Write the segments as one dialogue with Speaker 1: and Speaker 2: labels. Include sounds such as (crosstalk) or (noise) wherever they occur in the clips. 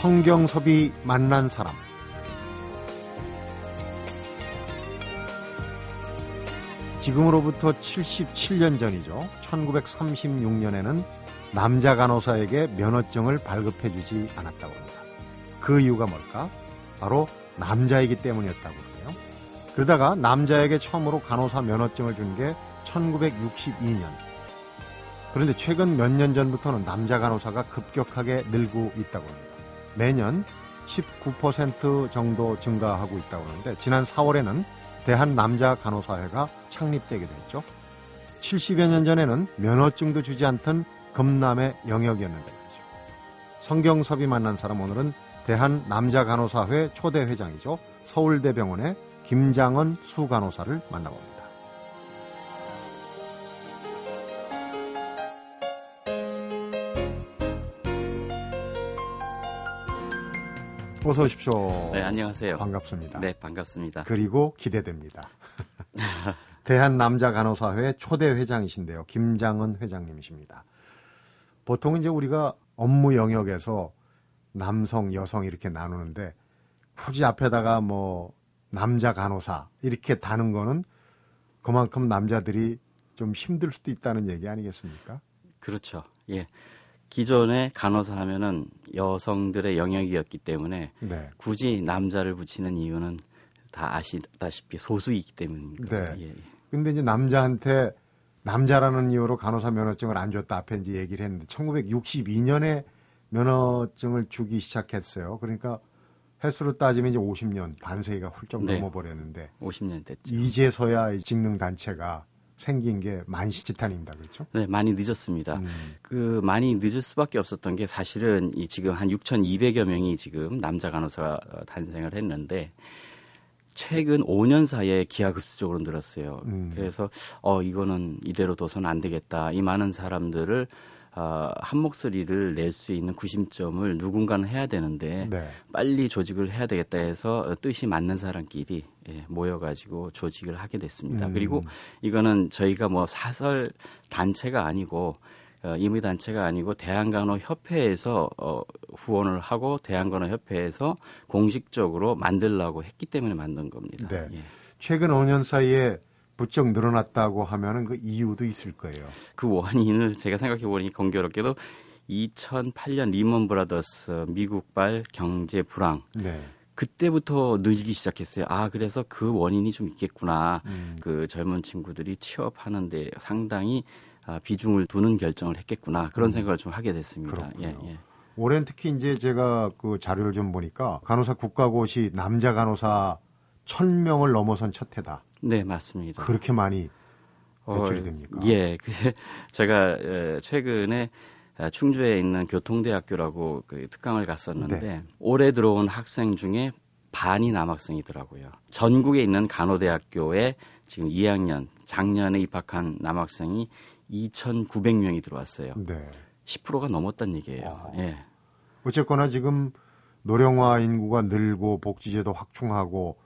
Speaker 1: 성경섭이 만난 사람 지금으로부터 77년 전이죠. 1936년에는 남자 간호사에게 면허증을 발급해 주지 않았다고 합니다. 그 이유가 뭘까? 바로 남자이기 때문이었다고 해요. 그러다가 남자에게 처음으로 간호사 면허증을 준 게 1962년. 그런데 최근 몇 년 전부터는 남자 간호사가 급격하게 늘고 있다고 합니다. 매년 19% 정도 증가하고 있다고 하는데 지난 4월에는 대한 남자 간호사회가 창립되게 됐죠. 70여 년 전에는 면허증도 주지 않던 금남의 영역이었는데 성경섭이 만난 사람 오늘은 대한 남자 간호사회 초대 회장이죠. 서울대병원의 김장은 수간호사를 만나봅니다. 어서 오십시오.
Speaker 2: 네, 안녕하세요.
Speaker 1: 반갑습니다.
Speaker 2: 네, 반갑습니다.
Speaker 1: 그리고 기대됩니다. (laughs) 대한 남자 간호사회 초대 회장이신데요. 김장은 회장님이십니다. 보통 이제 우리가 업무 영역에서 남성, 여성 이렇게 나누는데 굳이 앞에다가 뭐 남자 간호사 이렇게 다는 거는 그만큼 남자들이 좀 힘들 수도 있다는 얘기 아니겠습니까?
Speaker 2: 그렇죠. 예. 기존에 간호사 하면은 여성들의 영역이었기 때문에 네. 굳이 남자를 붙이는 이유는 다 아시다시피 소수이기 때문입니다.
Speaker 1: 네. 예, 예. 근데 이제 남자한테 남자라는 이유로 간호사 면허증을 안 줬다 앞에 이제 얘기를 했는데 1962년에 면허증을 주기 시작했어요. 그러니까 횟수로 따지면 이제 50년 반세기가 훌쩍 네. 넘어버렸는데
Speaker 2: 50년 됐죠.
Speaker 1: 이제서야 직능 단체가 생긴 게 만시지탄입니다. 그렇죠?
Speaker 2: 네, 많이 늦었습니다. 음. 그 많이 늦을 수밖에 없었던 게 사실은 이 지금 한 6,200여 명이 지금 남자 간호사가 탄생을 했는데 최근 5년 사이에 기하급수적으로 늘었어요. 음. 그래서 어 이거는 이대로 둬서는 안 되겠다. 이 많은 사람들을 어, 한 목소리를 낼 수 있는 구심점을 누군가는 해야 되는데 네. 빨리 조직을 해야 되겠다 해서 뜻이 맞는 사람끼리 예, 모여가지고 조직을 하게 됐습니다. 음. 그리고 이거는 저희가 뭐 사설 단체가 아니고 어, 임의 단체가 아니고 대한간호 협회에서 어, 후원을 하고 대한간호 협회에서 공식적으로 만들라고 했기 때문에 만든 겁니다.
Speaker 1: 네. 예. 최근 5년 사이에 부쩍 늘어났다고 하면은 그 이유도 있을 거예요.
Speaker 2: 그 원인을 제가 생각해 보니 공교롭게도 2008년 리먼 브라더스 미국발 경제 불황. 네. 그때부터 늘기 시작했어요. 아, 그래서 그 원인이 좀 있겠구나. 음. 그 젊은 친구들이 취업하는데 상당히 아, 비중을 두는 결정을 했겠구나. 그런 음. 생각을 좀 하게 됐습니다.
Speaker 1: 예, 예. 올해는 특히 이제 제가 그 자료를 좀 보니까 간호사 국가고시 남자 간호사 1000명을 넘어선 첫 해다.
Speaker 2: 네, 맞습니다.
Speaker 1: 그렇게 많이 어, 됩니까?
Speaker 2: 예. (laughs) 그 제가 최근에 충주에 있는 교통대학교라고 그 특강을 갔었는데 네. 올해 들어온 학생 중에 반이 남학생이더라고요. 전국에 있는 간호대학교에 지금 2학년 작년에 입학한 남학생이 2,900명이 들어왔어요. 네. 10%가 넘었단 얘기예요. 어. 예.
Speaker 1: 어쨌거나 지금 노령화 인구가 늘고 복지제도 확충하고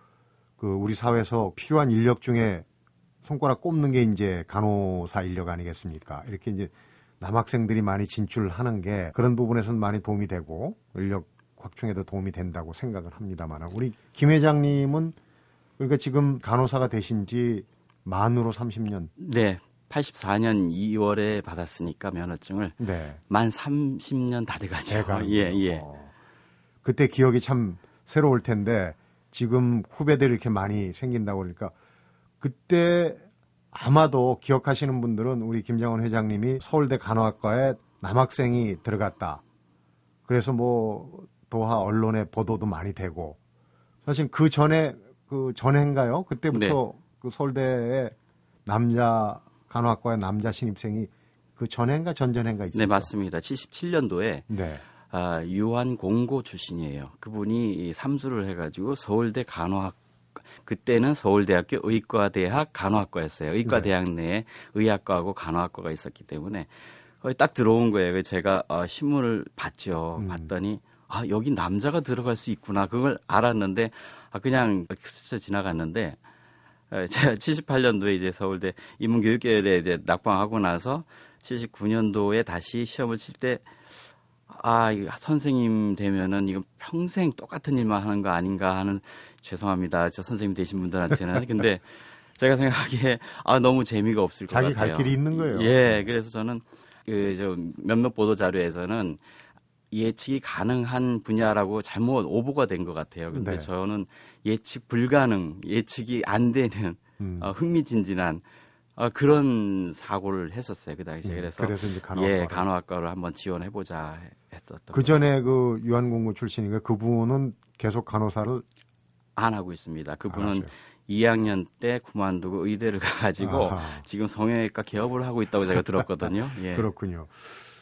Speaker 1: 그 우리 사회에서 필요한 인력 중에 손가락 꼽는 게 이제 간호사 인력 아니겠습니까? 이렇게 이제 남학생들이 많이 진출하는 게 그런 부분에서는 많이 도움이 되고 인력 확충에도 도움이 된다고 생각을 합니다만 우리 김 회장님은 그러니까 지금 간호사가 되신 지 만으로 30년.
Speaker 2: 네. 84년 2월에 받았으니까 면허증을 네. 만 30년 다 돼가죠. 예, 예. 어.
Speaker 1: 그때 기억이 참 새로울 텐데 지금 후배들이 이렇게 많이 생긴다고 그러니까 그때 아마도 기억하시는 분들은 우리 김장원 회장님이 서울대 간호학과에 남학생이 들어갔다. 그래서 뭐 도하 언론에 보도도 많이 되고 사실 그 전에 그 전해인가요? 그때부터 네. 그 서울대에 남자 간호학과의 남자 신입생이 그 전해인가 전전해인가 있었죠?
Speaker 2: 네 맞습니다. 77년도에 네. 아, 유한 공고 출신이에요. 그분이 삼수를 해가지고 서울대 간호학 그때는 서울대학교 의과대학 간호학과였어요. 의과대학 네. 내에 의학과하고 간호학과가 있었기 때문에 거기 딱 들어온 거예요. 제가 어, 신문을 봤죠. 음. 봤더니 아 여기 남자가 들어갈 수 있구나. 그걸 알았는데 아 그냥 스쳐 지나갔는데 어, (laughs) 제가 78년도에 이제 서울대 인문교육계에 이제 낙방하고 나서 79년도에 다시 시험을 칠때 아, 이 선생님 되면은 이거 평생 똑같은 일만 하는 거 아닌가 하는 죄송합니다. 저 선생님 되신 분들한테는. (laughs) 근데 제가 생각하기에 아, 너무 재미가 없을 것
Speaker 1: 자기
Speaker 2: 같아요.
Speaker 1: 갈 길이 있는 거예요.
Speaker 2: 예, 그래서 저는 그저 몇몇 보도 자료에서는 예측이 가능한 분야라고 잘못 오보가 된 것 같아요. 근데
Speaker 1: 네.
Speaker 2: 저는 예측 불가능, 예측이 안 되는
Speaker 1: 음.
Speaker 2: 어, 흥미진진한 어, 그런 사고를 했었어요 그 당시에.
Speaker 1: 음,
Speaker 2: 그래서,
Speaker 1: 그래서.
Speaker 2: 예 간호학과를 한번 지원해보자 했었던.
Speaker 1: 그 전에 그 유한공고 출신인가 그분은 계속 간호사를
Speaker 2: 안 하고 있습니다.
Speaker 1: 안
Speaker 2: 그분은
Speaker 1: 하셔요.
Speaker 2: 2학년 때 그만두고 의대를 가가지고
Speaker 1: 아하.
Speaker 2: 지금 성형외과 개업을 하고 있다고 제가 들었거든요. (laughs) 예.
Speaker 1: 그렇군요.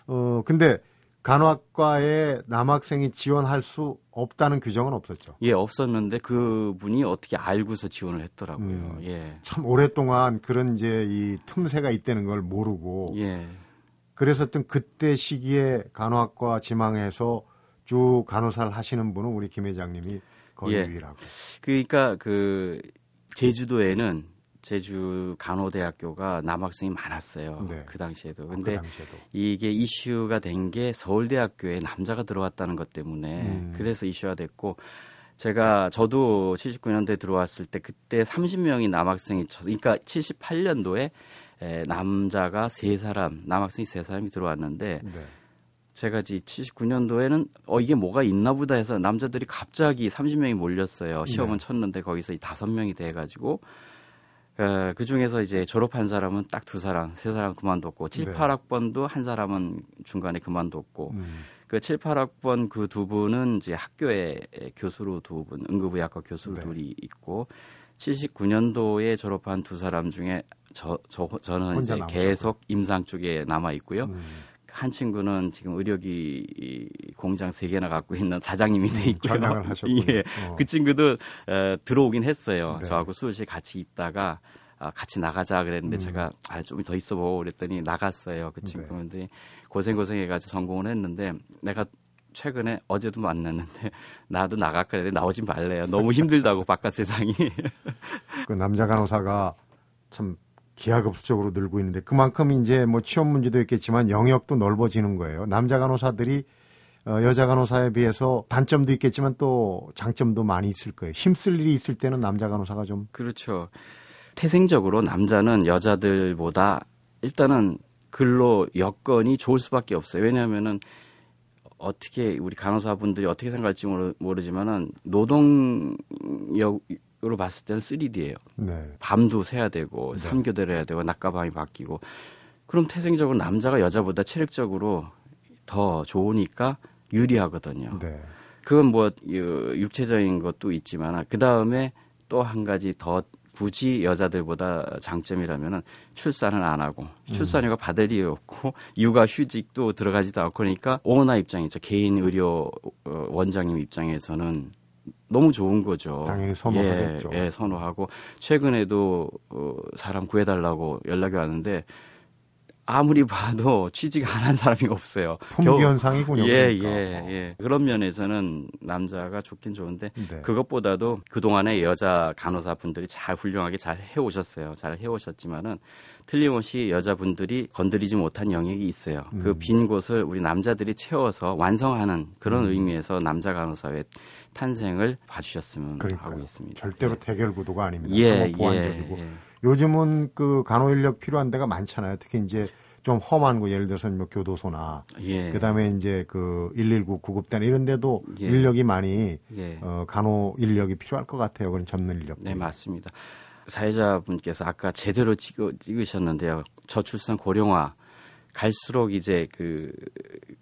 Speaker 1: 어 근데 간호학과에 남학생이 지원할 수 없다는 규정은 없었죠.
Speaker 2: 예, 없었는데 그 분이 어떻게 알고서 지원을 했더라고요.
Speaker 1: 음.
Speaker 2: 예.
Speaker 1: 참 오랫동안 그런 이제 이 틈새가 있다는 걸 모르고
Speaker 2: 예.
Speaker 1: 그랬었던 그때 시기에 간호학과 지망해서 쭉 간호사를 하시는 분은 우리 김 회장님이 거의
Speaker 2: 예.
Speaker 1: 유일하고.
Speaker 2: 그러니까 그 제주도에는 제주 간호대학교가 남학생이 많았어요.
Speaker 1: 네.
Speaker 2: 그 당시에도.
Speaker 1: 그
Speaker 2: 근데
Speaker 1: 당시에도.
Speaker 2: 이게 이슈가 된 게 서울대학교에 남자가 들어왔다는 것 때문에
Speaker 1: 음.
Speaker 2: 그래서 이슈가 됐고 제가 저도 79년도에 들어왔을 때 그때 30명이 남학생이 저- 그러니까 78년도에 에, 남자가 세 사람 남학생이 세 사람이 들어왔는데
Speaker 1: 네.
Speaker 2: 제가 이제 79년도에는 어 이게 뭐가 있나 보다 해서 남자들이 갑자기 30명이 몰렸어요. 시험은
Speaker 1: 네.
Speaker 2: 쳤는데 거기서 이 다섯 명이 돼 가지고 어, 그 중에서 이제 졸업한 사람은 딱 두 사람, 세 사람 그만뒀고 7,
Speaker 1: 네.
Speaker 2: 8학번도 한 사람은 중간에 그만뒀고
Speaker 1: 음.
Speaker 2: 그 7, 8학번 그 두 분은 이제 학교에 교수로 두 분, 응급의학과 교수로
Speaker 1: 네.
Speaker 2: 둘이 있고 79년도에 졸업한 두 사람 중에 저, 저 저는 이제
Speaker 1: 남으셨고요.
Speaker 2: 계속 임상 쪽에 남아 있고요.
Speaker 1: 음.
Speaker 2: 한 친구는 지금 의료기 이 공장 세 개나 갖고 있는 사장님이 돼 있고요.
Speaker 1: 음, 전향을 (laughs) 하셨군요.
Speaker 2: 예.
Speaker 1: 어.
Speaker 2: 그 친구도 어, 들어오긴 했어요.
Speaker 1: 네.
Speaker 2: 저하고 수술실 같이 있다가 아, 같이 나가자 그랬는데
Speaker 1: 음.
Speaker 2: 제가 아, 좀 더 있어 보고 그랬더니 나갔어요. 그
Speaker 1: 네.
Speaker 2: 친구인데 고생 고생해가지고 성공을 했는데 내가 최근에 어제도 만났는데 (laughs) 나도 나갈 그래 나오지 말래요. 너무 힘들다고 바깥 세상이. (laughs)
Speaker 1: 그 남자 간호사가 참 기하급수적으로 늘고 있는데 그만큼 이제 뭐 취업 문제도 있겠지만 영역도 넓어지는 거예요. 남자 간호사들이 어, 여자 간호사에 비해서 단점도 있겠지만 또 장점도 많이 있을 거예요. 힘쓸 일이 있을 때는 남자 간호사가 좀
Speaker 2: 그렇죠. 태생적으로 남자는 여자들보다 일단은 근로 여건이 좋을 수밖에 없어요. 왜냐하면은 어떻게 우리 간호사분들이 어떻게 생각할지 모르, 모르지만은 노동력 으로 봤을 때는 3D예요.
Speaker 1: 네.
Speaker 2: 밤도 새야 되고
Speaker 1: 네.
Speaker 2: 삼교대를 해야 되고 낮과 밤이 바뀌고 그럼 태생적으로 남자가 여자보다 체력적으로 더 좋으니까 유리하거든요.
Speaker 1: 네.
Speaker 2: 그건 뭐 유- 육체적인 것도 있지만 그 다음에 또 한 가지 더 굳이 여자들보다 장점이라면은 출산을 안 하고 출산휴가 받을 일이 없고 육아 휴직도 들어가지도 않고 그러니까 오나 입장이죠 개인 의료 어, 원장님 입장에서는 너무 좋은 거죠.
Speaker 1: 당연히 선호하겠죠.
Speaker 2: 예, 예, 선호하고 최근에도 어, 사람 구해달라고 연락이 왔는데 아무리 봐도 취직 안 한 사람이 없어요.
Speaker 1: 품귀 현상이군요.
Speaker 2: 예,
Speaker 1: 그러니까.
Speaker 2: 예, 예. 그런 면에서는 남자가 좋긴 좋은데
Speaker 1: 네.
Speaker 2: 그것보다도 그동안에 여자 간호사 분들이 잘 훌륭하게 잘 해오셨어요. 잘 해오셨지만은 틀림없이 여자분들이 건드리지 못한 영역이 있어요. 그
Speaker 1: 음.
Speaker 2: 빈 곳을 우리 남자들이 채워서 완성하는 그런
Speaker 1: 음.
Speaker 2: 의미에서 남자 간호사의 탄생을 봐주셨으면
Speaker 1: 그러니까요.
Speaker 2: 하고 있습니다.
Speaker 1: 절대로 대결 구도가 아닙니다.
Speaker 2: 예,
Speaker 1: 상호 보완적이고
Speaker 2: 예.
Speaker 1: 요즘은 그 간호 인력 필요한 데가 많잖아요. 특히 이제 좀 험한 거 예를 들어서 뭐 교도소나
Speaker 2: 예.
Speaker 1: 그다음에 이제 그 119 구급대나 이런 데도
Speaker 2: 예.
Speaker 1: 인력이 많이
Speaker 2: 예.
Speaker 1: 어, 간호 인력이 필요할 것 같아요. 그런 전문 인력.
Speaker 2: 네, 맞습니다. 사회자분께서 아까 제대로 찍어, 찍으 셨는데요. 저출산 고령화 갈수록 이제 그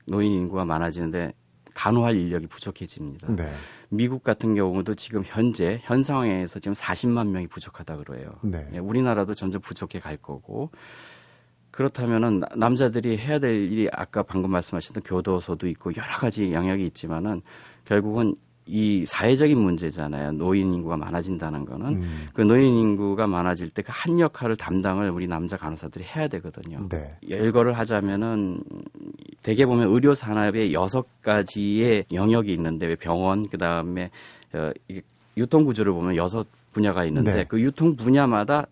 Speaker 2: 노인 인구가 많아지는데 간호할 인력이 부족해집니다.
Speaker 1: 네.
Speaker 2: 미국 같은 경우도 지금 현재 현 상황에서 지금 40만 명이 부족하다 그래요.
Speaker 1: 네.
Speaker 2: 예, 우리나라도 점점 부족해 갈 거고 그렇다면은 나- 남자들이 해야 될 일이 아까 방금 말씀하셨던 교도소도 있고 여러 가지 영역이 있지만은 결국은 이 사회적인 문제잖아요. 노인 인구가 많아진다는 거는
Speaker 1: 음,
Speaker 2: 그 노인 인구가 많아질 때 그 한 역할을 담당을 우리 남자 간호사들이 해야 되거든요.
Speaker 1: 네.
Speaker 2: 열거를 하자면은 대개 보면 의료 산업에 여섯 가지의 영역이 있는데 왜 병원 그다음에 어, 유통 구조를 보면 여섯 분야가 있는데
Speaker 1: 네.
Speaker 2: 그 유통 분야마다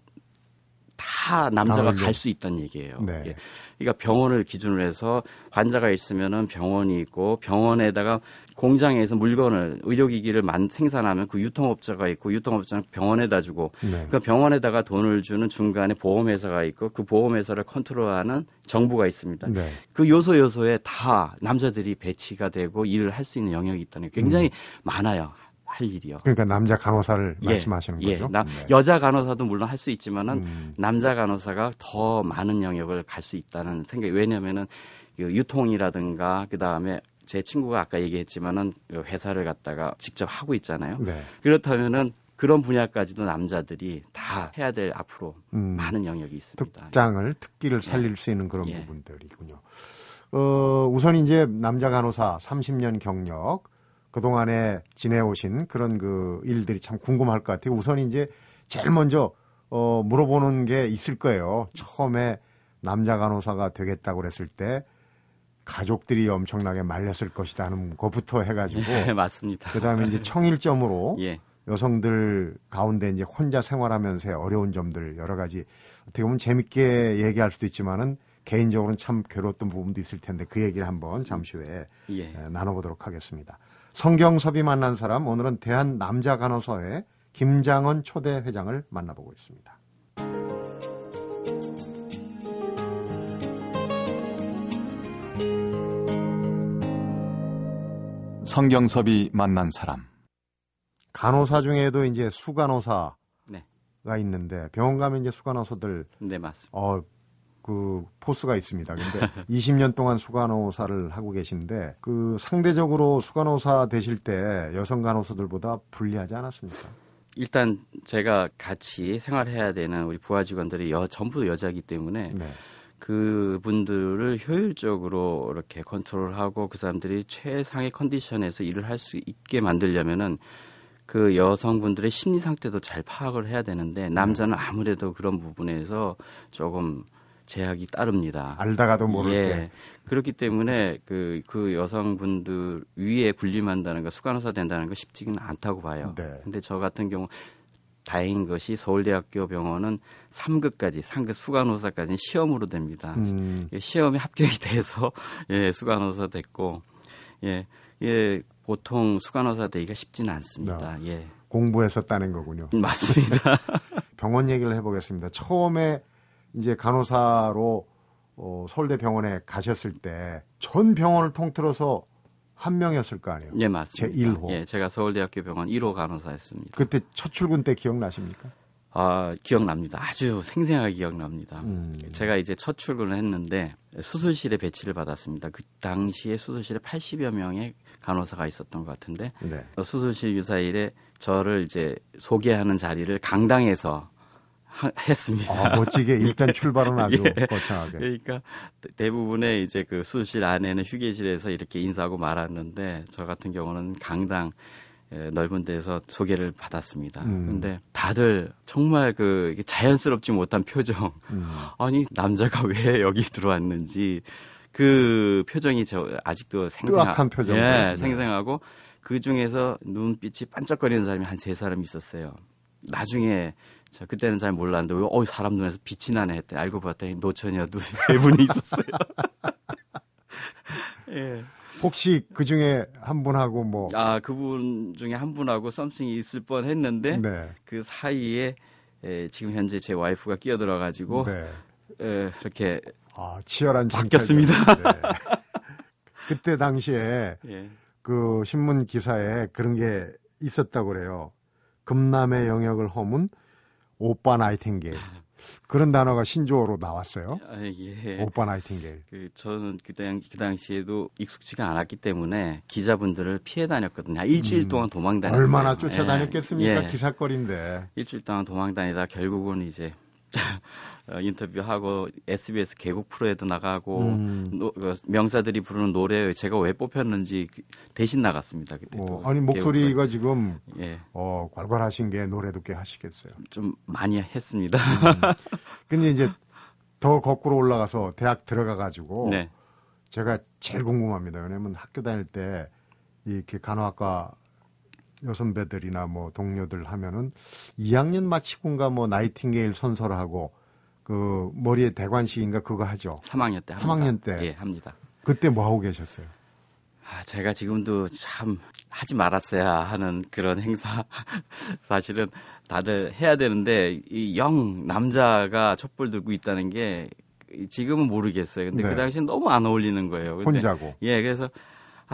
Speaker 2: 다 남자가. 갈 수 있다는 얘기예요.
Speaker 1: 네.
Speaker 2: 예. 그러니까 병원을 기준으로 해서 환자가 있으면은 병원이 있고 병원에다가 공장에서 물건을 의료기기를 만 생산하면 그 유통업자가 있고 유통업자는 병원에다 주고
Speaker 1: 네.
Speaker 2: 그 병원에다가 돈을 주는 중간에 보험회사가 있고 그 보험회사를 컨트롤하는 정부가 있습니다.
Speaker 1: 네.
Speaker 2: 그 요소 요소에 다 남자들이 배치가 되고 일을 할 수 있는 영역이 있다는 게 굉장히 많아요. 할 일이요.
Speaker 1: 그러니까 남자 간호사를
Speaker 2: 예,
Speaker 1: 말씀하시는
Speaker 2: 예.
Speaker 1: 거죠.
Speaker 2: 나-
Speaker 1: 네.
Speaker 2: 여자 간호사도 물론 할 수 있지만은
Speaker 1: 음.
Speaker 2: 남자 간호사가 더 많은 영역을 갈 수 있다는 생각이 왜냐면은 그 유통이라든가 그 다음에 제 친구가 아까 얘기했지만은 그 회사를 갖다가 직접 하고 있잖아요.
Speaker 1: 네.
Speaker 2: 그렇다면은 그런 분야까지도 남자들이 다 해야 될 앞으로
Speaker 1: 음.
Speaker 2: 많은 영역이 있습니다.
Speaker 1: 특장을 특기를 살릴 수 있는 그런
Speaker 2: 예.
Speaker 1: 부분들이군요. 어, 우선 이제 남자 간호사 30년 경력 그동안에 지내오신 그런 그 일들이 참 궁금할 것 같아요. 우선 이제 제일 먼저 어, 물어보는 게 있을 거예요. 처음에 남자 간호사가 되겠다고 그랬을 때 가족들이 엄청나게 말렸을 것이다 하는 것부터 해가지고
Speaker 2: 네, 맞습니다.
Speaker 1: 그다음에 이제 청일점으로 (laughs)
Speaker 2: 예.
Speaker 1: 여성들 가운데 이제 혼자 생활하면서의 어려운 점들 여러 가지 어떻게 보면 재밌게 얘기할 수도 있지만은 개인적으로는 참 괴로웠던 부분도 있을 텐데 그 얘기를 한번 잠시 후에
Speaker 2: 예.
Speaker 1: 에, 나눠보도록 하겠습니다. 성경섭이 만난 사람 오늘은 대한 남자 간호사회 김장원 초대 회장을 만나보고 있습니다.
Speaker 3: 성경섭이 만난 사람.
Speaker 1: 간호사 중에도 이제 수간호사가
Speaker 2: 네.
Speaker 1: 있는데 병원 가면 이제 수간호사들
Speaker 2: 네, 맞습니다.
Speaker 1: 어, 그 포스가 있습니다. 근데 (laughs) 20년 동안 수간호사를 하고 계신데 그 상대적으로 수간호사 되실 때 여성 간호사들보다 불리하지 않았습니까?
Speaker 2: 일단 제가 같이 생활해야 되는 우리 부하 직원들이 여, 전부 여자이기 때문에
Speaker 1: 네.
Speaker 2: 그분들을 효율적으로 이렇게 컨트롤하고 그 사람들이 최상의 컨디션에서 일을 할 수 있게 만들려면은 그 여성분들의 심리 상태도 잘 파악을 해야 되는데 남자는 아무래도 그런 부분에서 조금 제약이 따릅니다.
Speaker 1: 알다가도 모를
Speaker 2: 예.
Speaker 1: 때.
Speaker 2: 그렇기 때문에 그, 그 여성분들 위에 군림한다는 거, 수간호사 된다는 거 쉽지는 않다고 봐요.
Speaker 1: 네.
Speaker 2: 근데 저 같은 경우 다행인 것이 서울대학교 병원은 3급까지, 3급 수간호사까지는 시험으로 됩니다.
Speaker 1: 음,
Speaker 2: 예, 시험에 합격이 돼서 (laughs) 예, 수간호사 됐고 예, 예, 보통 수간호사 되기가 쉽지는 않습니다. 예.
Speaker 1: 공부했었다는 거군요.
Speaker 2: 맞습니다. (laughs)
Speaker 1: 병원 얘기를 해보겠습니다. 처음에 이제 간호사로 어, 서울대 병원에 가셨을 때 전 병원을 통틀어서 한 명이었을 거 아니에요.
Speaker 2: 예, 맞습니다.
Speaker 1: 제 1호.
Speaker 2: 예, 제가 서울대학교 병원 1호 간호사였습니다.
Speaker 1: 그때 첫 출근 때 기억나십니까?
Speaker 2: 아, 기억납니다. 아주 생생하게 기억납니다.
Speaker 1: 음.
Speaker 2: 제가 이제 첫 출근을 했는데 수술실에 배치를 받았습니다. 그 당시에 수술실에 80여 명의 간호사가 있었던 것 같은데
Speaker 1: 네.
Speaker 2: 어, 수술실 유사일에 저를 이제 소개하는 자리를 강당에서 하- 했습니다.
Speaker 1: 아, 멋지게 일단 출발은 아주 (laughs)
Speaker 2: 예.
Speaker 1: 거창하게.
Speaker 2: 그러니까 대- 대부분의 이제 그 수술실 안에는 휴게실에서 이렇게 인사하고 말았는데 저 같은 경우는 강당 에, 넓은 데서 소개를 받았습니다.
Speaker 1: 음.
Speaker 2: 근데 다들 정말 그 자연스럽지 못한 표정.
Speaker 1: 음. (laughs)
Speaker 2: 아니 남자가 왜 여기 들어왔는지 그 표정이 저 아직도 생생하,
Speaker 1: 뜨악한 표정.
Speaker 2: 예,
Speaker 1: 네.
Speaker 2: 생생하고 그 중에서 눈빛이 반짝거리는 사람이 한 세 사람 있었어요. 나중에 저 그때는 잘 몰랐는데 왜, 어 사람 눈에서 빛이 나네 했더니 알고 봤더니 노처녀도 (laughs) 세 분이 있었어요. (laughs) 예.
Speaker 1: 혹시 그 중에 한 분하고 뭐
Speaker 2: 아 그분 중에 한 분하고 썸씽이 있을 뻔 했는데
Speaker 1: 네.
Speaker 2: 그 사이에 에, 지금 현재 제 와이프가 끼어들어 가지고
Speaker 1: 네.
Speaker 2: 에, 이렇게
Speaker 1: 아, 치열한
Speaker 2: 바뀌었습니다.
Speaker 1: 네. (laughs) 그때 당시에
Speaker 2: 예.
Speaker 1: 그 신문 기사에 그런 게 있었다고 그래요. 금남의 영역을 허문 오빠 나이팅게일. 그런 단어가 신조어로 나왔어요.
Speaker 2: 아, 예.
Speaker 1: 오빠 나이팅게일.
Speaker 2: 그 저는 그때 그 당시에도 익숙치가 않았기 때문에 기자분들을 피해 다녔거든요. 한 일주일
Speaker 1: 음.
Speaker 2: 동안 도망 다녔어요.
Speaker 1: 얼마나 쫓아다녔겠습니까?
Speaker 2: 예.
Speaker 1: 기사거리인데.
Speaker 2: 일주일 동안 도망 다니다 결국은 이제 어, (laughs) 인터뷰하고 SBS 개국 프로에도 나가고
Speaker 1: 음.
Speaker 2: 노- 그 명사들이 부르는 노래에 제가 왜 뽑혔는지 그- 대신 나갔습니다. 그때
Speaker 1: 어,
Speaker 2: 또
Speaker 1: 아니 목소리가 지금.
Speaker 2: 예,
Speaker 1: 어, 괄괄하신 게 노래도 꽤 하시겠어요.
Speaker 2: 좀 많이 했습니다. (laughs)
Speaker 1: 근데 이제 더 거꾸로 올라가서 대학 들어가 가지고
Speaker 2: 네,
Speaker 1: 제가 제일 궁금합니다. 왜냐면 학교 다닐 때 이렇게 간호학과 여선배들이나 뭐 동료들 하면은 2학년 마치고인가 뭐 나이팅게일 선서를 하고 그 머리에 대관식인가 그거 하죠.
Speaker 2: 3학년 때 합니다.
Speaker 1: 3학년 때.
Speaker 2: 예, 합니다.
Speaker 1: 그때 뭐 하고 계셨어요?
Speaker 2: 아, 제가 지금도 참 하지 말았어야 하는 그런 행사. (laughs) 사실은 다들 해야 되는데 이 영 남자가 촛불 들고 있다는 게 지금은 모르겠어요. 근데
Speaker 1: 네.
Speaker 2: 그 당시엔 너무 안 어울리는 거예요. 근데
Speaker 1: 혼자고
Speaker 2: 예, 그래서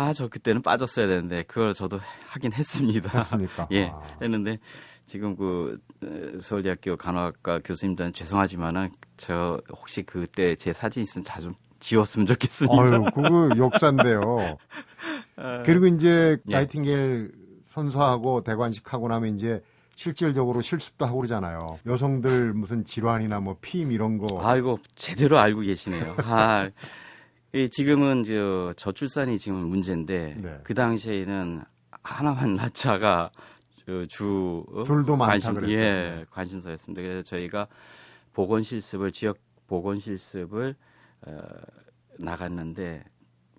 Speaker 2: 아, 저 그때는 빠졌어야 되는데 그걸 저도 하긴 했습니다.
Speaker 1: 했습니까? (laughs)
Speaker 2: 예,
Speaker 1: 아.
Speaker 2: 했는데 지금 그 어, 서울대학교 간호학과 교수님들은 죄송하지만은 저 혹시 그때 제 사진 있으면 자주 지웠으면 좋겠습니다.
Speaker 1: 아유, 그거 역사인데요. (laughs) 그리고 이제
Speaker 2: 예.
Speaker 1: 나이팅게일 선서하고 대관식 하고 나면 이제 실질적으로 실습도 하고 그러잖아요. 여성들 무슨 질환이나 뭐 피임 이런 거.
Speaker 2: 아이고 제대로 알고 계시네요. 아, 이 지금은 저 저출산이 지금 문제인데
Speaker 1: 네.
Speaker 2: 그 당시에는 하나만 낳자가 저주 어?
Speaker 1: 둘도 많다
Speaker 2: 관심
Speaker 1: 그랬어요.
Speaker 2: 예 관심사였습니다. 그래서 저희가 보건 실습을 지역 보건 실습을 어, 나갔는데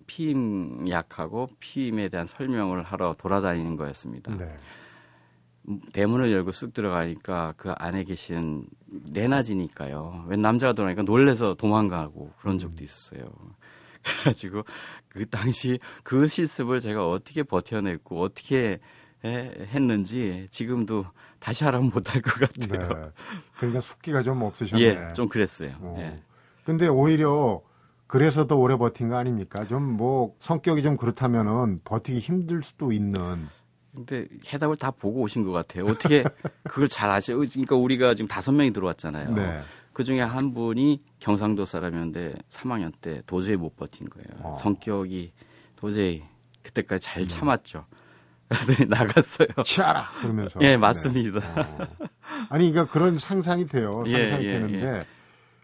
Speaker 2: 피임 약하고 피임에 대한 설명을 하러 돌아다니는 거였습니다.
Speaker 1: 네.
Speaker 2: 대문을 열고 쑥 들어가니까 그 안에 계신 내낮이니까요. 웬 남자가 들어오니까 놀래서 도망가고 그런 적도 있었어요. 그래가지고 그 당시 그 실습을 제가 어떻게 버텨냈고 어떻게 해- 했는지 지금도 다시 하라면 못할 것
Speaker 1: 네.
Speaker 2: 같아요.
Speaker 1: 그러니까 숙기가 좀 없으셨네.
Speaker 2: 예, 좀 그랬어요.
Speaker 1: 어.
Speaker 2: 예.
Speaker 1: 근데 오히려 그래서 더 오래 버틴 거 아닙니까? 좀 뭐 성격이 좀 그렇다면은 버티기 힘들 수도 있는.
Speaker 2: 근데 해답을 다 보고 오신 것 같아요. 어떻게 그걸 잘 아셔? 그러니까 우리가 지금 다섯 명이 들어왔잖아요.
Speaker 1: 네.
Speaker 2: 그 중에 한 분이 경상도 사람이었는데 3학년 때 도저히 못 버틴 거예요.
Speaker 1: 어. 음.
Speaker 2: 성격이 도저히 그때까지 잘 참았죠. (laughs) 그러더니 나갔어요.
Speaker 1: 치아라 그러면서.
Speaker 2: 예, 맞습니다.
Speaker 1: 어. 아니 그러니까 그런 상상이 돼요.
Speaker 2: 예,
Speaker 1: 상상이
Speaker 2: 예,
Speaker 1: 되는데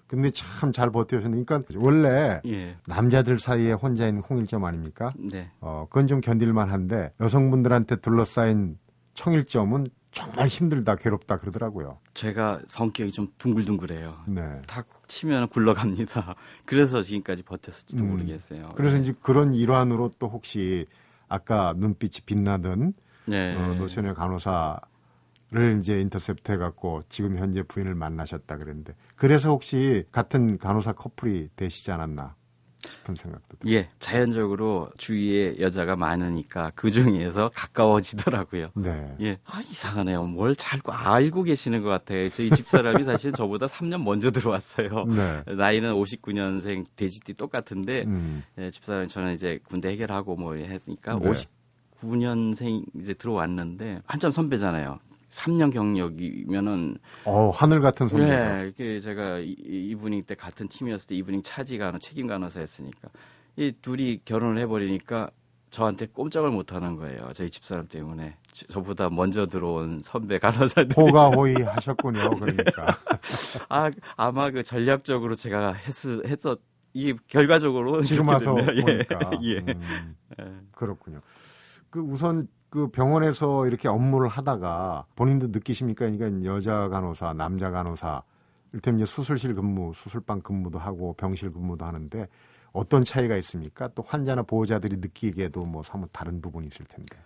Speaker 1: 근데 참 잘 버텨셨는데 그러니까 원래
Speaker 2: 예.
Speaker 1: 남자들 사이에 혼자 있는 홍일점 아닙니까?
Speaker 2: 네.
Speaker 1: 어, 그건 좀 견딜만 한데 여성분들한테 둘러싸인 청일점은 정말 힘들다, 괴롭다 그러더라고요.
Speaker 2: 제가 성격이 좀 둥글둥글해요.
Speaker 1: 네.
Speaker 2: 탁 치면 굴러갑니다. (laughs) 그래서 지금까지 버텼을지도
Speaker 1: 음.
Speaker 2: 모르겠어요.
Speaker 1: 그래서
Speaker 2: 예.
Speaker 1: 이제 그런 일환으로 또 혹시 아까 눈빛이 빛나던
Speaker 2: 네.
Speaker 1: 어, 노선의 간호사를 이제 인터셉트 해갖고 지금 현재 부인을 만나셨다 그랬는데 그래서 혹시 같은 간호사 커플이 되시지 않았나 싶은 생각도 들어요.
Speaker 2: 예, 자연적으로 주위에 여자가 많으니까 그 중에서 가까워지더라고요.
Speaker 1: 네.
Speaker 2: 예, 아, 이상하네요. 뭘 잘 알고 계시는 것 같아요. 저희 집사람이 사실 저보다 (laughs) 3년 먼저 들어왔어요.
Speaker 1: 네.
Speaker 2: 나이는 59년생 돼지띠 똑같은데
Speaker 1: 음.
Speaker 2: 예, 집사람이 저는 이제 군대 해결하고 뭐 했으니까
Speaker 1: 네.
Speaker 2: 59년생 이제 들어왔는데 한참 선배잖아요. 3년 경력이면은
Speaker 1: 어, 하늘 같은 선배죠.
Speaker 2: 예, 이게 제가 이- 이- 이분이 때 같은 팀이었을 때 이분이 차지 간호 책임 간호사였으니까 이 둘이 결혼을 해버리니까 저한테 꼼짝을 못 하는 거예요. 저희 집사람 때문에 저- 저보다 먼저 들어온 선배 간호사들.
Speaker 1: 호가호의 (laughs) 하셨군요. 그러니까. (laughs)
Speaker 2: 아 아마 그 전략적으로 제가 했, 했었 이게 결과적으로
Speaker 1: 지금 와서
Speaker 2: 됐네요.
Speaker 1: 보니까. (laughs)
Speaker 2: 예.
Speaker 1: 음,
Speaker 2: 예.
Speaker 1: 그렇군요. 그 우선 그 병원에서 이렇게 업무를 하다가 본인도 느끼십니까? 그러니까 여자 간호사, 남자 간호사, 이를테면 이제 수술실 근무, 수술방 근무도 하고 병실 근무도 하는데 어떤 차이가 있습니까? 또 환자나 보호자들이 느끼기에도 뭐 사뭇 다른 부분이 있을 텐데.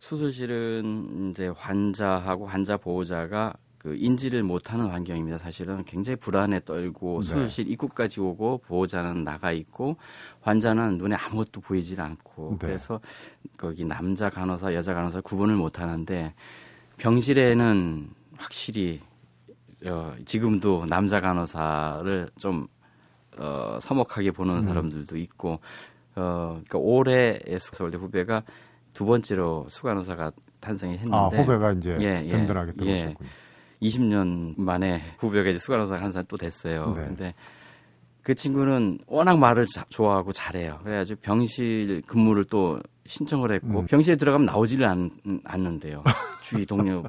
Speaker 2: 수술실은 이제 환자하고 환자 보호자가 그 인지를 못하는 환경입니다. 사실은 굉장히 불안에 떨고
Speaker 1: 네.
Speaker 2: 수술실 입구까지 오고 보호자는 나가 있고 환자는 눈에 아무것도 보이질 않고
Speaker 1: 네.
Speaker 2: 그래서 거기 남자 간호사 여자 간호사 구분을 못 하는데 병실에는 확실히 어, 지금도 남자 간호사를 좀 어, 서먹하게 보는
Speaker 1: 음.
Speaker 2: 사람들도 있고 어, 그러니까 올해 서울대 후배가 두 번째로 수간호사가 탄생했는데
Speaker 1: 아, 후배가 이제
Speaker 2: 예, 예,
Speaker 1: 든든하게
Speaker 2: 예.
Speaker 1: 들어오셨군요.
Speaker 2: 20년 만에 후배가 이제 수간호사 한살 또 됐어요.
Speaker 1: 네.
Speaker 2: 근데 그 친구는 워낙 말을 자- 좋아하고 잘해요. 그래가지고 병실 근무를 또 신청을 했고
Speaker 1: 음.
Speaker 2: 병실에 들어가면 나오지를 않, 않는데요. 주위 동료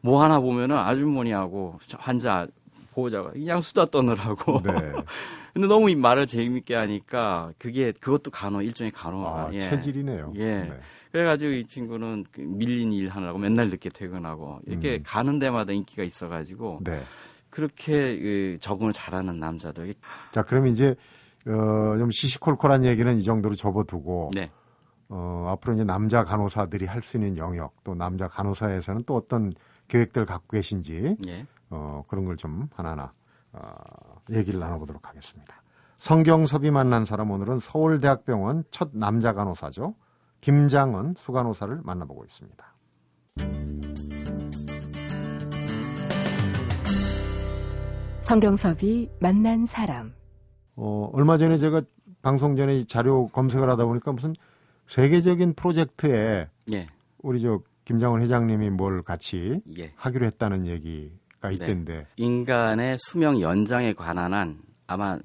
Speaker 2: 뭐 하나 보면은 아주머니하고 환자 보호자가 그냥 수다 떠느라고.
Speaker 1: 네. (laughs)
Speaker 2: 근데 너무 이 말을 재미있게 하니까 그게 그것도 간호 일종의 간호가
Speaker 1: 아,
Speaker 2: 예.
Speaker 1: 체질이네요.
Speaker 2: 예.
Speaker 1: 네.
Speaker 2: 그래가지고 이 친구는 그 밀린 일 하느라고 맨날 늦게 퇴근하고 이렇게
Speaker 1: 음.
Speaker 2: 가는 데마다 인기가 있어가지고
Speaker 1: 네.
Speaker 2: 그렇게 그 적응을 잘하는 남자들.
Speaker 1: 자, 그럼 이제 어, 좀 시시콜콜한 얘기는 이 정도로 접어두고
Speaker 2: 네.
Speaker 1: 어, 앞으로 이제 남자 간호사들이 할 수 있는 영역 또 남자 간호사에서는 또 어떤 계획들 갖고 계신지
Speaker 2: 예.
Speaker 1: 어, 그런 걸 좀 하나하나 어, 얘기를 나눠보도록 하겠습니다. 성경섭이 만난 사람 오늘은 서울대학병원 첫 남자 간호사죠. 김장은 수간호사를 만나보고 있습니다.
Speaker 4: 성경섭이 만난 사람.
Speaker 1: 어, 얼마 전에 제가 방송 전에 자료 검색을 하다 보니까 무슨 세계적인 프로젝트에
Speaker 2: 예.
Speaker 1: 우리 저 김장언 회장님이 뭘 같이
Speaker 2: 예.
Speaker 1: 하기로 했다는 얘기가 있던데.
Speaker 2: 인간의 수명 연장에 관한 한 아마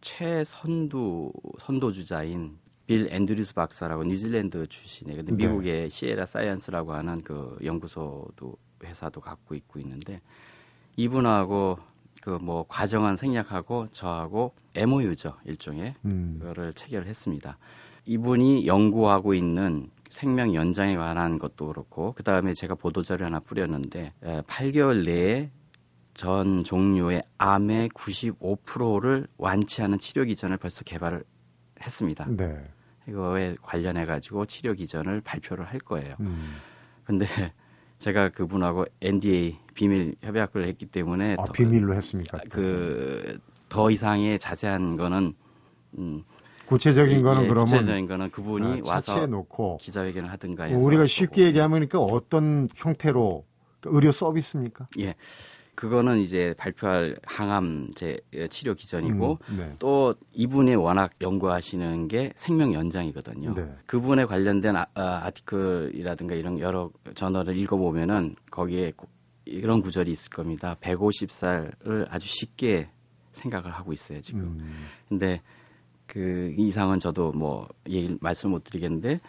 Speaker 2: 최선두 선도주자인 빌 앤드류스 박사라고 뉴질랜드 출신의 근데
Speaker 1: 네.
Speaker 2: 미국의 시에라 사이언스라고 하는 그 연구소도 회사도 갖고 있고 있는데 이분하고 그 뭐 과정한 생략하고 저하고 MOU죠 일종의
Speaker 1: 음.
Speaker 2: 그거를 체결을 했습니다. 이분이 연구하고 있는 생명 연장에 관한 것도 그렇고 그 다음에 제가 보도자료 하나 뿌렸는데 에, 8개월 내에 전 종류의 암의 95%를 완치하는 치료 기전을 벌써 개발을 했습니다.
Speaker 1: 네.
Speaker 2: 이거에 관련해 가지고 치료 기전을 발표를 할 거예요.
Speaker 1: 음.
Speaker 2: 근데 제가 그분하고 NDA 비밀 협약을 했기 때문에
Speaker 1: 아,
Speaker 2: 더-
Speaker 1: 비밀로 했습니까?
Speaker 2: 그 더 이상의 자세한 거는 음,
Speaker 1: 구체적인 거는
Speaker 2: 예,
Speaker 1: 그러면
Speaker 2: 구체적인 거는 그분이
Speaker 1: 아,
Speaker 2: 와서
Speaker 1: 놓고
Speaker 2: 기자회견을 하든가 해서
Speaker 1: 우리가 쉽게 얘기하면 그러니까 어떤 형태로 그러니까 의료 서비스입니까?
Speaker 2: 예 그거는 이제 발표할 항암 제 치료 기전이고
Speaker 1: 음, 네.
Speaker 2: 또 이분이 워낙 연구하시는 게 생명 연장이거든요.
Speaker 1: 네.
Speaker 2: 그분에 관련된 아, 아, 티클이라든가 이런 여러 저널을 읽어보면은 거기에 고- 이런 구절이 있을 겁니다. 150살을 아주 쉽게 생각을 하고 있어요 지금.
Speaker 1: 음,
Speaker 2: 근데 그 이상은 저도 뭐 얘기 말씀 못 드리겠는데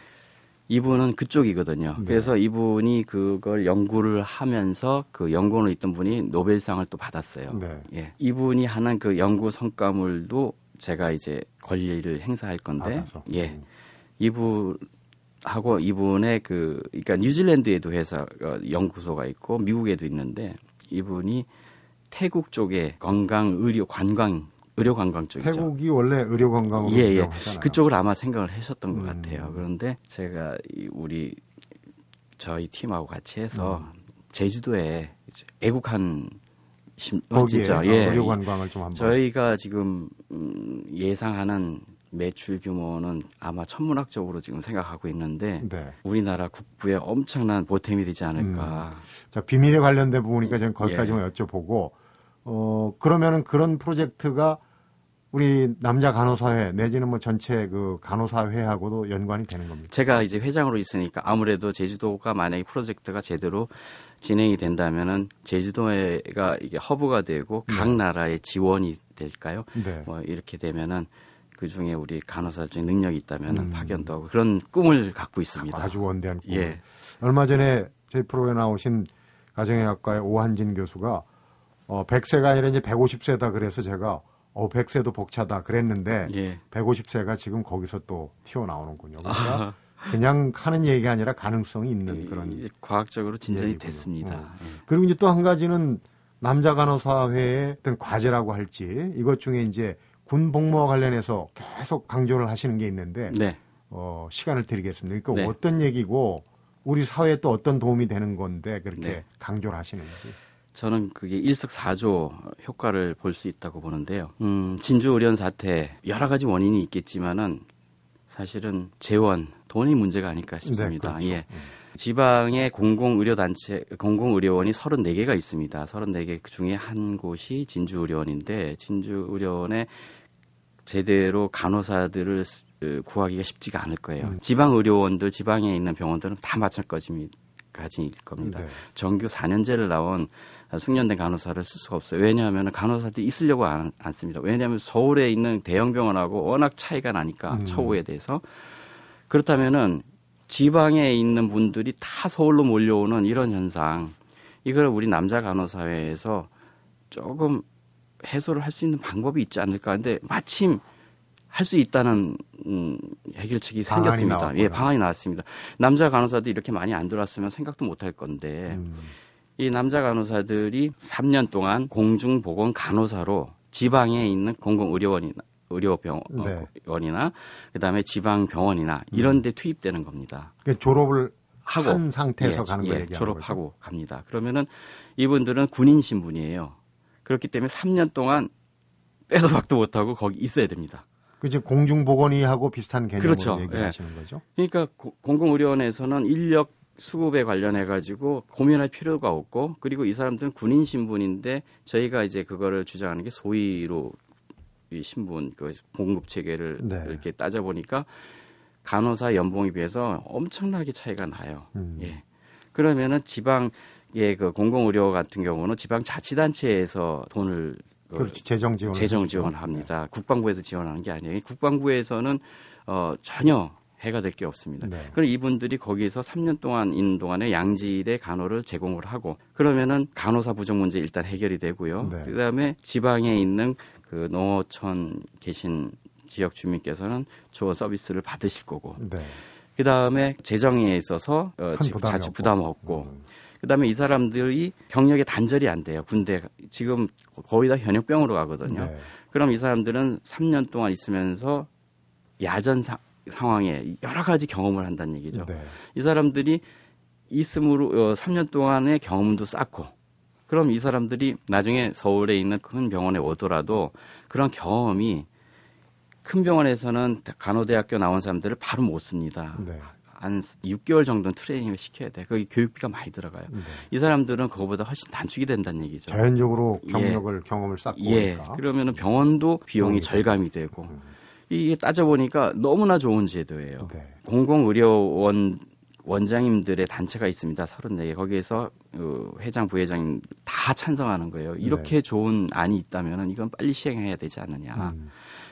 Speaker 2: 이분은 그쪽이거든요.
Speaker 1: 네.
Speaker 2: 그래서 이분이 그걸 연구를 하면서 그 연구원에 있던 분이 노벨상을 또 받았어요.
Speaker 1: 네.
Speaker 2: 예. 이분이 하는 그 연구 성과물도 제가 이제 권리를 행사할 건데
Speaker 1: 알아서.
Speaker 2: 예.
Speaker 1: 음.
Speaker 2: 이분 하고 이분의 그 그러니까 뉴질랜드에도 회사 어, 연구소가 있고 미국에도 있는데 이분이 태국 쪽에 건강 의료 관광 의료 관광 쪽이죠.
Speaker 1: 태국이 원래 의료 관광으로
Speaker 2: 예, 예. 그쪽을 아마 생각을 하셨던 것
Speaker 1: 음.
Speaker 2: 같아요. 그런데 제가 이 우리 저희 팀하고 같이 해서
Speaker 1: 음.
Speaker 2: 제주도에 애국한 심, 어,
Speaker 1: 거기에
Speaker 2: 진짜
Speaker 1: 어,
Speaker 2: 예.
Speaker 1: 의료
Speaker 2: 이-
Speaker 1: 관광을 좀 한번
Speaker 2: 저희가 지금 음, 예상하는 매출 규모는 아마 천문학적으로 지금 생각하고 있는데
Speaker 1: 네.
Speaker 2: 우리나라 국부에 엄청난 보탬이 되지 않을까.
Speaker 1: 자, 비밀에 관련된 부분이니까 저는 거기까지만
Speaker 2: 예.
Speaker 1: 여쭤보고 어 그러면은 그런 프로젝트가 우리 남자 간호사회 내지는 뭐 전체 그 간호사회하고도 연관이 되는 겁니다.
Speaker 2: 제가 이제 회장으로 있으니까 아무래도 제주도가 만약에 프로젝트가 제대로 진행이 된다면은 제주도가 이게 허브가 되고 각 나라의 지원이 될까요?
Speaker 1: 네.
Speaker 2: 뭐 이렇게 되면은 그 중에 우리 간호사 중에 능력이 있다면은
Speaker 1: 음.
Speaker 2: 파견도 하고 그런 꿈을 갖고 있습니다.
Speaker 1: 아주 원대한 꿈.
Speaker 2: 예.
Speaker 1: 얼마 전에 저희 프로에 나오신 가정의학과의 오한진 교수가 어 100세가 아니라 이제 150세다 그래서 제가 어 100세도 벅차다 그랬는데
Speaker 2: 예.
Speaker 1: 150세가 지금 거기서 또 튀어나오는군요. 그러니까 그냥 하는 얘기가 아니라 가능성이 있는 그런
Speaker 2: 이제 과학적으로 진전이
Speaker 1: 얘기군요.
Speaker 2: 됐습니다.
Speaker 1: 어.
Speaker 2: 예.
Speaker 1: 그리고 이제 또 한 가지는 남자 간호사회의 어떤 과제라고 할지 이것 중에 이제 군 복무와 관련해서 계속 강조를 하시는 게 있는데
Speaker 2: 네.
Speaker 1: 어, 시간을 드리겠습니다. 그러니까
Speaker 2: 네.
Speaker 1: 어떤 얘기고 우리 사회에 또 어떤 도움이 되는 건데 그렇게
Speaker 2: 네.
Speaker 1: 강조를 하시는지.
Speaker 2: 저는 그게 일석사조 효과를 볼 수 있다고 보는데요. 음, 진주 의료원 사태 여러 가지 원인이 있겠지만은 사실은 재원, 돈이 문제가 아닐까 싶습니다.
Speaker 1: 그렇죠.
Speaker 2: 예. 지방의 공공의료단체, 공공의료원이 34개가 있습니다. 34개 중에 한 곳이 진주의료원인데 진주의료원에 제대로 간호사들을 구하기가 쉽지가 않을 거예요.
Speaker 1: 음.
Speaker 2: 지방의료원들, 지방에 있는 병원들은 다 마찬가지일 겁니다.
Speaker 1: 네.
Speaker 2: 정규 4년제를 나온 숙련된 간호사를 쓸 수가 없어요. 왜냐하면 간호사들이 있으려고 안, 않습니다. 왜냐하면 서울에 있는 대형 병원하고 워낙 차이가 나니까
Speaker 1: 음.
Speaker 2: 처우에 대해서 그렇다면은 지방에 있는 분들이 다 서울로 몰려오는 이런 현상 이걸 우리 남자 간호사회에서 조금 해소를 할 수 있는 방법이 있지 않을까 근데 마침 할 수 있다는 음, 해결책이 생겼습니다.
Speaker 1: 나왔구나.
Speaker 2: 예, 방안이 나왔습니다. 남자 간호사들이 이렇게 많이 안 들어왔으면 생각도 못 할 건데
Speaker 1: 음.
Speaker 2: 이 남자 간호사들이 3년 동안 공중보건 간호사로 지방에 있는 공공의료원이나 의료병원이나
Speaker 1: 네.
Speaker 2: 그다음에 지방 병원이나 이런 데 투입되는 겁니다.
Speaker 1: 그러니까 졸업을
Speaker 2: 하고
Speaker 1: 한 상태에서
Speaker 2: 예,
Speaker 1: 가는 걸
Speaker 2: 예,
Speaker 1: 얘기하는
Speaker 2: 졸업하고 갑니다. 그러면은 이분들은 군인 신분이에요. 그렇기 때문에 3년 동안 빼도 박도 못하고 거기 있어야 됩니다.
Speaker 1: 그 지금 공중보건의하고 비슷한 개념으로
Speaker 2: 그렇죠.
Speaker 1: 얘기하시는 거죠?
Speaker 2: 그러니까 고- 공공의료원에서는 인력 수급에 관련해 가지고 고민할 필요가 없고 그리고 이 사람들은 군인 신분인데 저희가 이제 그거를 주장하는 게 소위로 이 신분 그 봉급 체계를
Speaker 1: 네.
Speaker 2: 이렇게 따져 보니까 간호사 연봉에 비해서 엄청나게 차이가 나요.
Speaker 1: 음.
Speaker 2: 예. 그러면은 지방 의 그 공공의료 같은 경우는 지방 자치단체에서 돈을 그
Speaker 1: 그렇죠. 재정 지원.
Speaker 2: 재정 지원합니다. 국방부에서 지원하는 게 아니에요. 국방부에서는 어, 전혀 해가 될 게 없습니다.
Speaker 1: 네.
Speaker 2: 그럼 이분들이 거기서 3년 동안 있는 동안에 양질의 간호를 제공을 하고 그러면은 간호사 부족 문제 일단 해결이 되고요.
Speaker 1: 네.
Speaker 2: 그다음에 지방에 있는 그 농어촌 계신 지역 주민께서는 좋은 서비스를 받으실 거고
Speaker 1: 네.
Speaker 2: 그다음에 재정에 있어서 어, 자칫. 부담 없고
Speaker 1: 음.
Speaker 2: 그다음에 이 사람들이 경력에 단절이 안 돼요. 군대 지금 거의 다 현역병으로 가거든요.
Speaker 1: 네.
Speaker 2: 그럼 이 사람들은 3년 동안 있으면서 야전 사- 상황에 여러 가지 경험을 한다는 얘기죠.
Speaker 1: 네.
Speaker 2: 이 사람들이 있음으로 어, 3년 동안의 경험도 쌓고 그럼 이 사람들이 나중에 서울에 있는 큰 병원에 오더라도 그런 경험이 큰 병원에서는 간호대학교 나온 사람들을 바로 못 씁니다.
Speaker 1: 네.
Speaker 2: 한 6개월 정도는 트레이닝을 시켜야 돼. 거기 교육비가 많이 들어가요.
Speaker 1: 네.
Speaker 2: 이 사람들은 그거보다 훨씬 단축이 된다는 얘기죠.
Speaker 1: 자연적으로
Speaker 2: 예.
Speaker 1: 경력을 경험을 쌓고
Speaker 2: 예.
Speaker 1: 오니까.
Speaker 2: 그러면은 병원도 비용이
Speaker 1: 비용이
Speaker 2: 절감이 되고
Speaker 1: 음.
Speaker 2: 이게 따져보니까 너무나 좋은 제도예요.
Speaker 1: 네.
Speaker 2: 공공의료원 원장님들의 단체가 있습니다. 34개. 거기에서 어, 회장, 부회장님 다 찬성하는 거예요. 이렇게 좋은 안이 있다면 이건 빨리 시행해야 되지 않느냐.
Speaker 1: 음.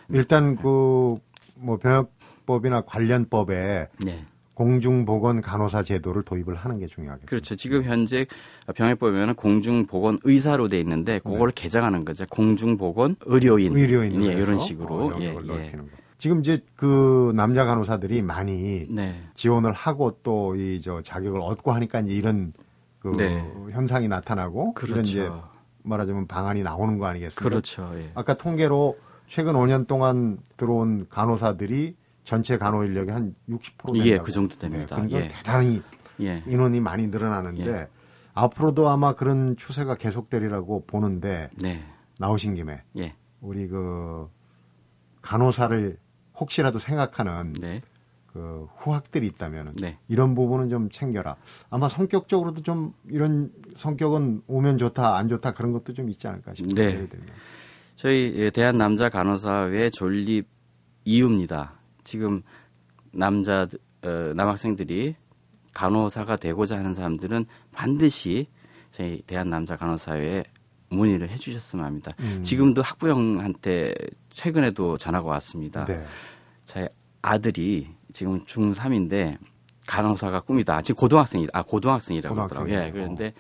Speaker 1: 일단 그 뭐 병역법이나 관련법에
Speaker 2: 네.
Speaker 1: 공중보건 간호사 제도를 도입을 하는 게 중요하겠죠.
Speaker 2: 그렇죠. 지금 현재 병역법에는 공중보건 의사로 돼 있는데 그거를 개정하는 거죠. 공중보건 의료인.
Speaker 1: 네. 의료인
Speaker 2: 예, 이런 식으로. 예,
Speaker 1: 영역을
Speaker 2: 예.
Speaker 1: 넓히는 거. 지금 이제 그 남자 간호사들이 많이
Speaker 2: 네.
Speaker 1: 지원을 하고 또 이 저 자격을 얻고 하니까 이제 이런 그
Speaker 2: 네.
Speaker 1: 현상이 나타나고 이런 이제
Speaker 2: 그렇죠.
Speaker 1: 말하자면 방안이 나오는 거 아니겠습니까?
Speaker 2: 그렇죠. 예.
Speaker 1: 아까 통계로 최근 5년 동안 들어온 간호사들이 전체 간호 인력의 한60% 된다고.
Speaker 2: 예, 그 정도 됩니다.
Speaker 1: 네, 그러니까
Speaker 2: 예.
Speaker 1: 대단히
Speaker 2: 예.
Speaker 1: 인원이 많이 늘어나는데
Speaker 2: 예.
Speaker 1: 앞으로도 아마 그런 추세가 계속되리라고 보는데
Speaker 2: 네.
Speaker 1: 나오신 김에
Speaker 2: 예.
Speaker 1: 우리 그 간호사를 혹시라도 생각하는
Speaker 2: 네.
Speaker 1: 그 후학들이 있다면
Speaker 2: 네.
Speaker 1: 이런 부분은 좀 챙겨라. 아마 성격적으로도 좀 이런 성격은 오면 좋다 안 좋다 그런 것도 좀 있지 않을까 싶어요.
Speaker 2: 네. 저희 예, 대한 남자 간호사회 존립 이유입니다. 지금 남자 어, 남학생들이 간호사가 되고자 하는 사람들은 반드시 저희 대한 남자 간호사회에 문의를 해주셨으면 합니다.
Speaker 1: 음.
Speaker 2: 지금도 학부형한테 최근에도 전화가 왔습니다.
Speaker 1: 네.
Speaker 2: 제 아들이 지금 중3인데 간호사가 꿈이다. 지금 고등학생이다. 아, 고등학생이라고 하더라고요. 예. 그런데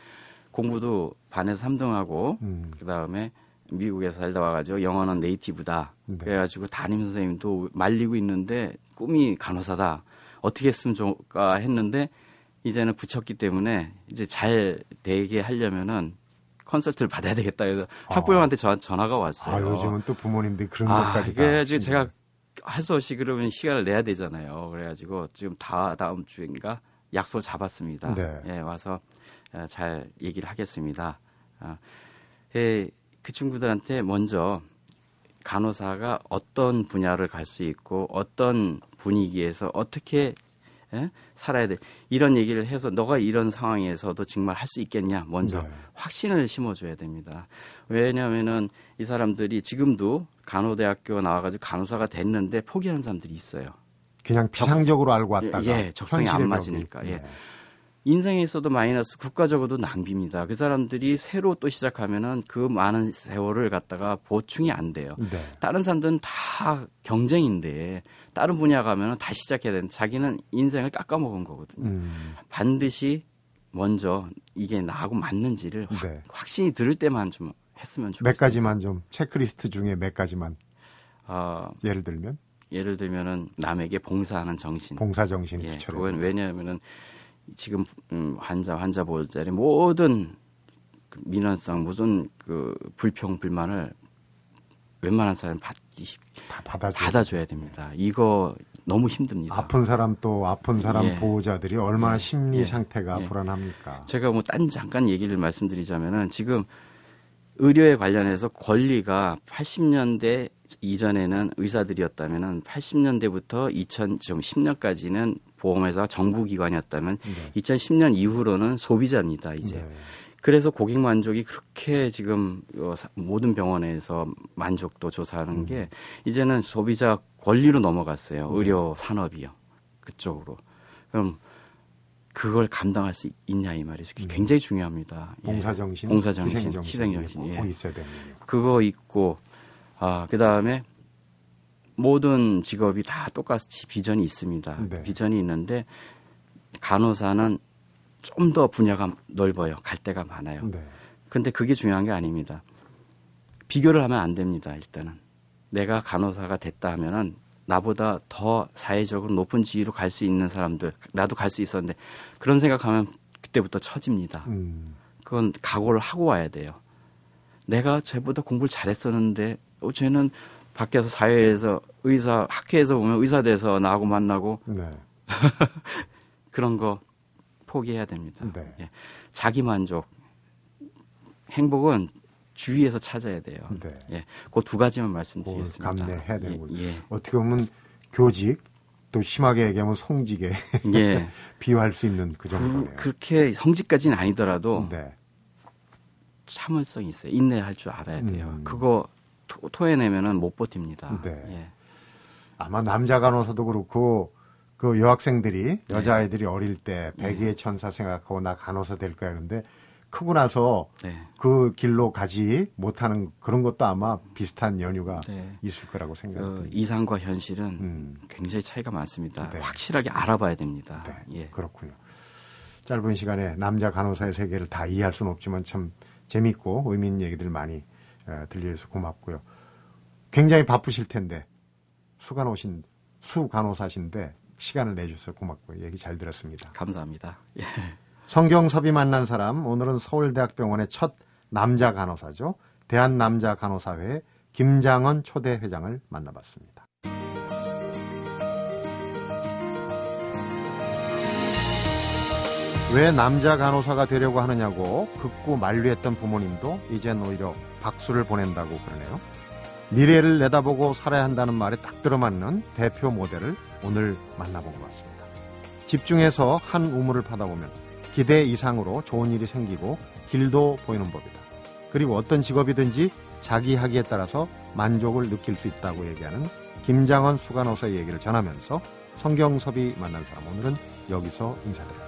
Speaker 2: 공부도 반에서 3등하고
Speaker 1: 음.
Speaker 2: 그다음에 미국에서 살다 와가지고 영어는 네이티브다.
Speaker 1: 네.
Speaker 2: 그래가지고 담임 선생님도 말리고 있는데 꿈이 간호사다. 어떻게 했으면 좋을까 했는데 이제는 붙였기 때문에 이제 잘 되게 하려면은 컨설트를 받아야 되겠다. 그래서 학부형한테 전 전화가 왔어요.
Speaker 1: 아, 요즘은 또 부모님들이 그런
Speaker 2: 아,
Speaker 1: 것까지 다
Speaker 2: 그래가지고 제가 할 수 없이 그러면 시간을 내야 되잖아요. 그래가지고 지금 다 다음 주인가 약속을 잡았습니다.
Speaker 1: 네.
Speaker 2: 예, 와서 어, 잘 얘기를 하겠습니다. 아, 예, 그 친구들한테 먼저 간호사가 어떤 분야를 갈 수 있고 어떤 분위기에서 어떻게 예? 살아야 돼 이런 얘기를 해서 너가 이런 상황에서도 정말 할 수 있겠냐 먼저
Speaker 1: 네.
Speaker 2: 확신을 심어줘야 됩니다. 왜냐하면은 이 사람들이 지금도 간호대학교 나와가지고 간호사가 됐는데 포기하는 사람들이 있어요.
Speaker 1: 그냥 피상적으로 알고 왔다가
Speaker 2: 예, 적성이 안 맞으니까, 예.
Speaker 1: 네.
Speaker 2: 인생에서도 마이너스, 국가적으로도 낭비입니다. 그 사람들이 새로 또 시작하면은 그 많은 세월을 갖다가 보충이 안 돼요.
Speaker 1: 네.
Speaker 2: 다른 사람들은 다 경쟁인데 다른 분야 가면은 다시 시작해야 되는 자기는 인생을 깎아먹은 거거든요.
Speaker 1: 음,
Speaker 2: 반드시 먼저 이게 나하고 맞는지를 확,
Speaker 1: 네.
Speaker 2: 확신이 들을 때만 좀 했으면 좋겠어요.
Speaker 1: 몇 가지만 좀 체크리스트 중에 몇 가지만
Speaker 2: 어,
Speaker 1: 예를 들면
Speaker 2: 예를 들면은 남에게 봉사하는 정신.
Speaker 1: 봉사 정신이
Speaker 2: 예, 그건 왜냐하면은 지금 음, 환자 환자 보호자의 모든 그 민원성 무슨 그 불평 불만을 웬만한 사람 받기
Speaker 1: 다 받아줘.
Speaker 2: 받아줘야 됩니다. 이거 너무 힘듭니다.
Speaker 1: 아픈 사람 또 아픈 사람
Speaker 2: 예.
Speaker 1: 보호자들이 얼마나
Speaker 2: 예.
Speaker 1: 심리
Speaker 2: 예.
Speaker 1: 상태가
Speaker 2: 예.
Speaker 1: 불안합니까?
Speaker 2: 제가 뭐 딴 잠깐 얘기를 말씀드리자면은 지금 의료에 관련해서 권리가 80년대 이전에는 의사들이었다면은 80년대부터 2010년까지는 보험회사 정부기관이었다면
Speaker 1: 네.
Speaker 2: 2010년 이후로는 소비자입니다. 이제
Speaker 1: 네.
Speaker 2: 그래서 고객 만족이 그렇게 지금 모든 병원에서 만족도 조사하는
Speaker 1: 음.
Speaker 2: 게 이제는 소비자 권리로 넘어갔어요. 의료 산업이요. 그쪽으로. 그럼 그걸 감당할 수 있냐 이 말이죠.
Speaker 1: 음.
Speaker 2: 굉장히 중요합니다. 예.
Speaker 1: 봉사정신,
Speaker 2: 봉사정신,
Speaker 1: 희생정신,
Speaker 2: 희생정신,
Speaker 1: 이게 꼭
Speaker 2: 예.
Speaker 1: 있어야 되는군요.
Speaker 2: 그거 있고 아 그 다음에 모든 직업이 다 똑같이 비전이 있습니다.
Speaker 1: 네.
Speaker 2: 비전이 있는데 간호사는 좀 더 분야가 넓어요. 갈 데가 많아요.
Speaker 1: 네.
Speaker 2: 근데 그게 중요한 게 아닙니다. 비교를 하면 안 됩니다. 일단은 내가 간호사가 됐다 하면은 나보다 더 사회적으로 높은 지위로 갈 수 있는 사람들 나도 갈 수 있었는데 그런 생각하면 그때부터 처집니다.
Speaker 1: 음.
Speaker 2: 그건 각오를 하고 와야 돼요. 내가 쟤보다 공부를 잘했었는데 어, 쟤는 밖에서 사회에서 의사 학회에서 보면 의사 돼서 나하고 만나고
Speaker 1: 네. (laughs)
Speaker 2: 그런 거 포기해야 됩니다.
Speaker 1: 네.
Speaker 2: 예. 자기 만족, 행복은 주위에서 찾아야 돼요.
Speaker 1: 네.
Speaker 2: 예, 그 두 가지만 말씀드리겠습니다.
Speaker 1: 감내해야 되는군요.
Speaker 2: 예,
Speaker 1: 어떻게 보면 교직 또 심하게 얘기하면 성직에
Speaker 2: 예. 예. (laughs)
Speaker 1: 비유할 수 있는 그 정도네요.
Speaker 2: 그, 그렇게 성직까지는 아니더라도
Speaker 1: 네.
Speaker 2: 참을성이 있어요. 인내할 줄 알아야 돼요.
Speaker 1: 음.
Speaker 2: 그거 토, 토해내면은 못 버팁니다.
Speaker 1: 네.
Speaker 2: 예.
Speaker 1: 아마 남자 간호사도 그렇고 그 여학생들이 여자 아이들이 어릴 때 백의의 천사 생각하고 나 간호사 될 거야 근데 크고 나서
Speaker 2: 네.
Speaker 1: 그 길로 가지 못하는 그런 것도 아마 비슷한 연유가
Speaker 2: 네.
Speaker 1: 있을 거라고
Speaker 2: 그
Speaker 1: 생각합니다.
Speaker 2: 이상과 현실은
Speaker 1: 음,
Speaker 2: 굉장히 차이가 많습니다.
Speaker 1: 네.
Speaker 2: 확실하게 알아봐야 됩니다.
Speaker 1: 네,
Speaker 2: 예.
Speaker 1: 그렇군요. 짧은 시간에 남자 간호사의 세계를 다 이해할 수는 없지만 참 재밌고 의미 있는 얘기들 많이 어, 들려줘서 고맙고요. 굉장히 바쁘실 텐데 수간호신 수 간호사신데 시간을 내주셔서 고맙고요. 얘기 잘 들었습니다.
Speaker 2: 감사합니다. 예.
Speaker 1: 성경섭이 만난 사람 오늘은 서울대학병원의 첫 남자 간호사죠. 대한남자간호사회 김장원 초대 회장을 만나봤습니다. 왜 남자 간호사가 되려고 하느냐고 극구 만류했던 부모님도 이젠 오히려 박수를 보낸다고 그러네요. 미래를 내다보고 살아야 한다는 말에 딱 들어맞는 대표 모델을 오늘 만나본 것 같습니다. 집중해서 한 우물을 파다 보면 기대 이상으로 좋은 일이 생기고 길도 보이는 법이다. 그리고 어떤 직업이든지 자기 하기에 따라서 만족을 느낄 수 있다고 얘기하는 김장원 수간호사의 얘기를 전하면서 성경섭이 만난 사람 오늘은 여기서 인사드립니다.